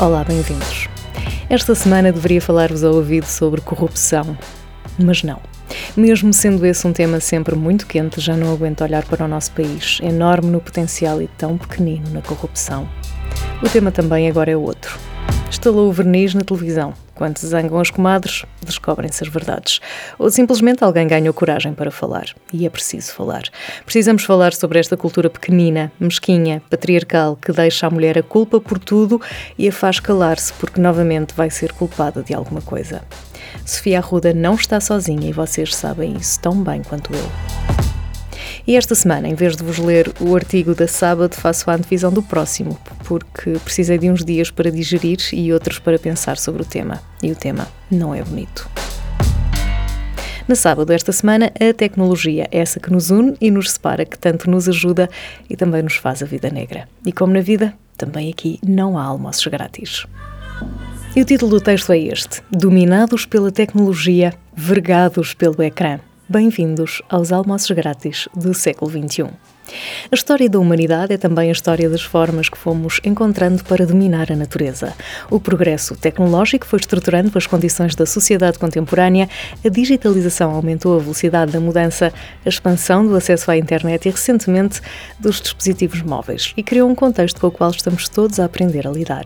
Olá, bem-vindos. Esta semana deveria falar-vos ao ouvido sobre corrupção, mas não. Mesmo sendo esse um tema sempre muito quente, já não aguento olhar para o nosso país, enorme no potencial e tão pequenino na corrupção. O tema também agora é outro. Estalou o verniz na televisão. Quando se zangam as comadres, descobrem-se as verdades. Ou simplesmente alguém ganhou coragem para falar. E é preciso falar. Precisamos falar sobre esta cultura pequenina, mesquinha, patriarcal, que deixa a mulher a culpa por tudo e a faz calar-se porque novamente vai ser culpada de alguma coisa. Sofia Arruda não está sozinha e vocês sabem isso tão bem quanto eu. E esta semana, em vez de vos ler o artigo da sábado, faço a antevisão do próximo, porque precisei de uns dias para digerir e outros para pensar sobre o tema. E o tema não é bonito. Na sábado esta semana, a tecnologia, essa que nos une e nos separa, que tanto nos ajuda e também nos faz a vida negra. E como na vida, também aqui não há almoços grátis. E o título do texto é este: Dominados pela tecnologia, vergados pelo ecrã. Bem-vindos aos almoços grátis do século XXI. A história da humanidade é também a história das formas que fomos encontrando para dominar a natureza. O progresso tecnológico foi estruturando as condições da sociedade contemporânea, a digitalização aumentou a velocidade da mudança, a expansão do acesso à internet e, recentemente, dos dispositivos móveis, e criou um contexto com o qual estamos todos a aprender a lidar.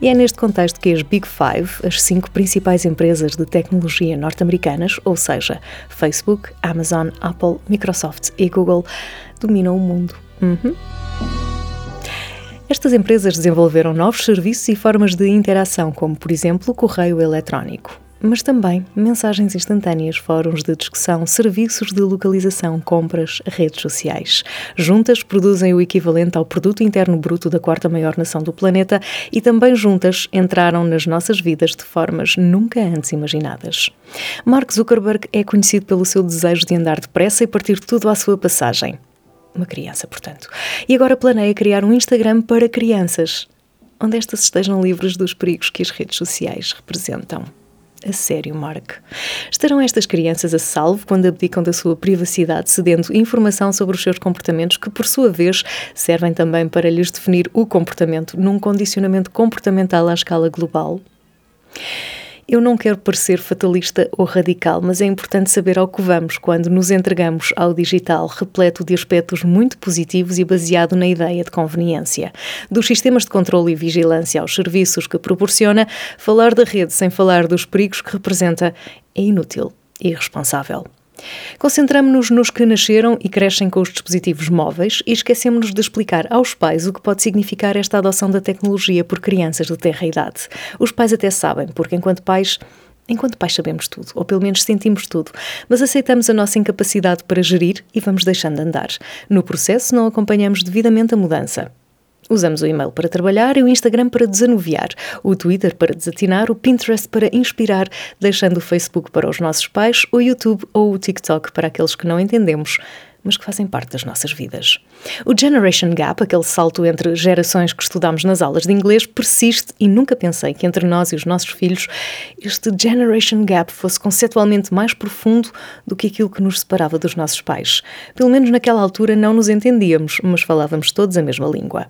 E é neste contexto que as Big Five, as cinco principais empresas de tecnologia norte-americanas, ou seja, Facebook, Amazon, Apple, Microsoft e Google, dominam o mundo. Uhum. Estas empresas desenvolveram novos serviços e formas de interação, como, por exemplo, o correio eletrónico mas também mensagens instantâneas, fóruns de discussão, serviços de localização, compras, redes sociais. Juntas produzem o equivalente ao produto interno bruto da quarta maior nação do planeta e também juntas entraram nas nossas vidas de formas nunca antes imaginadas. Mark Zuckerberg é conhecido pelo seu desejo de andar depressa e partir tudo à sua passagem. Uma criança, portanto. E agora planeia criar um Instagram para crianças, onde estas estejam livres dos perigos que as redes sociais representam. A sério, Mark. Estarão estas crianças a salvo quando abdicam da sua privacidade, cedendo informação sobre os seus comportamentos, que, por sua vez, servem também para lhes definir o comportamento num condicionamento comportamental à escala global? Eu não quero parecer fatalista ou radical, mas é importante saber ao que vamos quando nos entregamos ao digital, repleto de aspectos muito positivos e baseado na ideia de conveniência. Dos sistemas de controle e vigilância aos serviços que proporciona, falar da rede sem falar dos perigos que representa é inútil e irresponsável. Concentramos-nos nos que nasceram e crescem com os dispositivos móveis e esquecemos-nos de explicar aos pais o que pode significar esta adoção da tecnologia por crianças de terra idade. Os pais até sabem, porque enquanto pais Enquanto pais sabemos tudo, ou pelo menos sentimos tudo, mas aceitamos a nossa incapacidade para gerir e vamos deixando andar. No processo, não acompanhamos devidamente a mudança. Usamos o e-mail para trabalhar e o Instagram para desanuviar, o Twitter para desatinar, o Pinterest para inspirar, deixando o Facebook para os nossos pais, o YouTube ou o TikTok para aqueles que não entendemos, mas que fazem parte das nossas vidas. O Generation Gap, aquele salto entre gerações que estudamos nas aulas de inglês, persiste e nunca pensei que entre nós e os nossos filhos este Generation Gap fosse conceptualmente mais profundo do que aquilo que nos separava dos nossos pais. Pelo menos naquela altura não nos entendíamos, mas falávamos todos a mesma língua.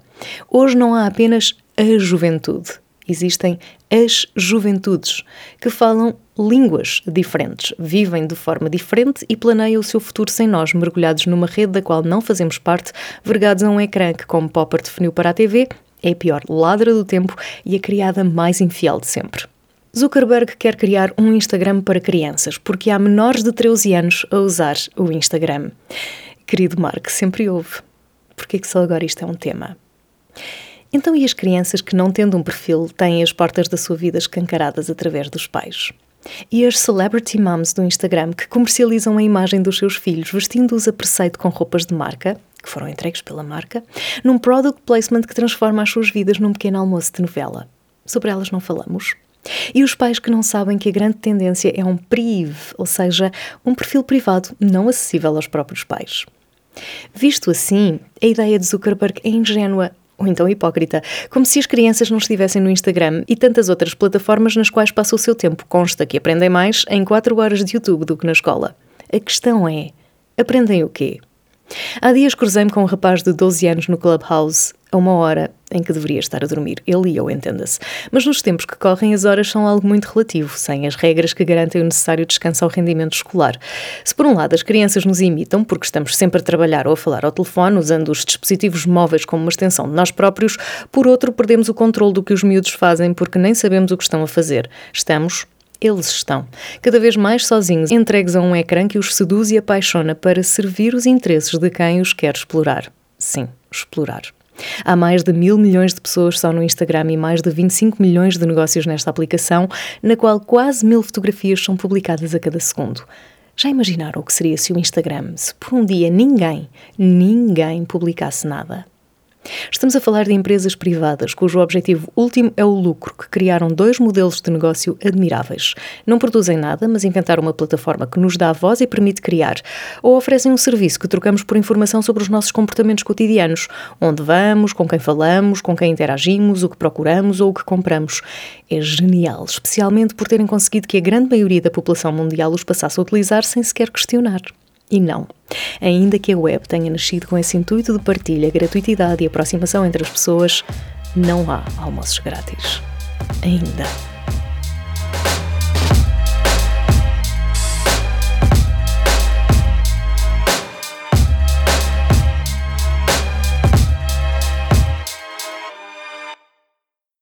Hoje não há apenas a juventude, existem as juventudes, que falam línguas diferentes, vivem de forma diferente e planeiam o seu futuro sem nós, mergulhados numa rede da qual não fazemos parte, vergados a um ecrã que, como Popper definiu para a TV, é a pior ladra do tempo e a criada mais infiel de sempre. Zuckerberg quer criar um Instagram para crianças, porque há menores de 13 anos a usar o Instagram. Querido Mark, sempre houve. Por que só agora isto é um tema? Então, e as crianças que, não tendo um perfil, têm as portas da sua vida escancaradas através dos pais? E as celebrity moms do Instagram que comercializam a imagem dos seus filhos vestindo-os a preceito com roupas de marca, que foram entregues pela marca, num product placement que transforma as suas vidas num pequeno almoço de novela. Sobre elas não falamos. E os pais que não sabem que a grande tendência é um prive, ou seja, um perfil privado não acessível aos próprios pais. Visto assim, a ideia de Zuckerberg é ingênua ou então hipócrita, como se as crianças não estivessem no Instagram e tantas outras plataformas nas quais passa o seu tempo. Consta que aprendem mais em 4 horas de YouTube do que na escola. A questão é: aprendem o quê? Há dias cruzei-me com um rapaz de 12 anos no Clubhouse, a uma hora em que deveria estar a dormir. Ele e eu, entenda-se. Mas nos tempos que correm, as horas são algo muito relativo, sem as regras que garantem o necessário descanso ao rendimento escolar. Se por um lado as crianças nos imitam, porque estamos sempre a trabalhar ou a falar ao telefone, usando os dispositivos móveis como uma extensão de nós próprios, por outro, perdemos o controle do que os miúdos fazem porque nem sabemos o que estão a fazer. Estamos eles estão, cada vez mais sozinhos, entregues a um ecrã que os seduz e apaixona para servir os interesses de quem os quer explorar. Sim, explorar. Há mais de mil milhões de pessoas só no Instagram e mais de 25 milhões de negócios nesta aplicação, na qual quase mil fotografias são publicadas a cada segundo. Já imaginaram o que seria se o Instagram, se por um dia ninguém, ninguém publicasse nada? Estamos a falar de empresas privadas cujo objetivo último é o lucro, que criaram dois modelos de negócio admiráveis. Não produzem nada, mas inventaram uma plataforma que nos dá voz e permite criar, ou oferecem um serviço que trocamos por informação sobre os nossos comportamentos cotidianos, onde vamos, com quem falamos, com quem interagimos, o que procuramos ou o que compramos. É genial, especialmente por terem conseguido que a grande maioria da população mundial os passasse a utilizar sem sequer questionar. E não. Ainda que a web tenha nascido com esse intuito de partilha, gratuitidade e aproximação entre as pessoas, não há almoços grátis. Ainda.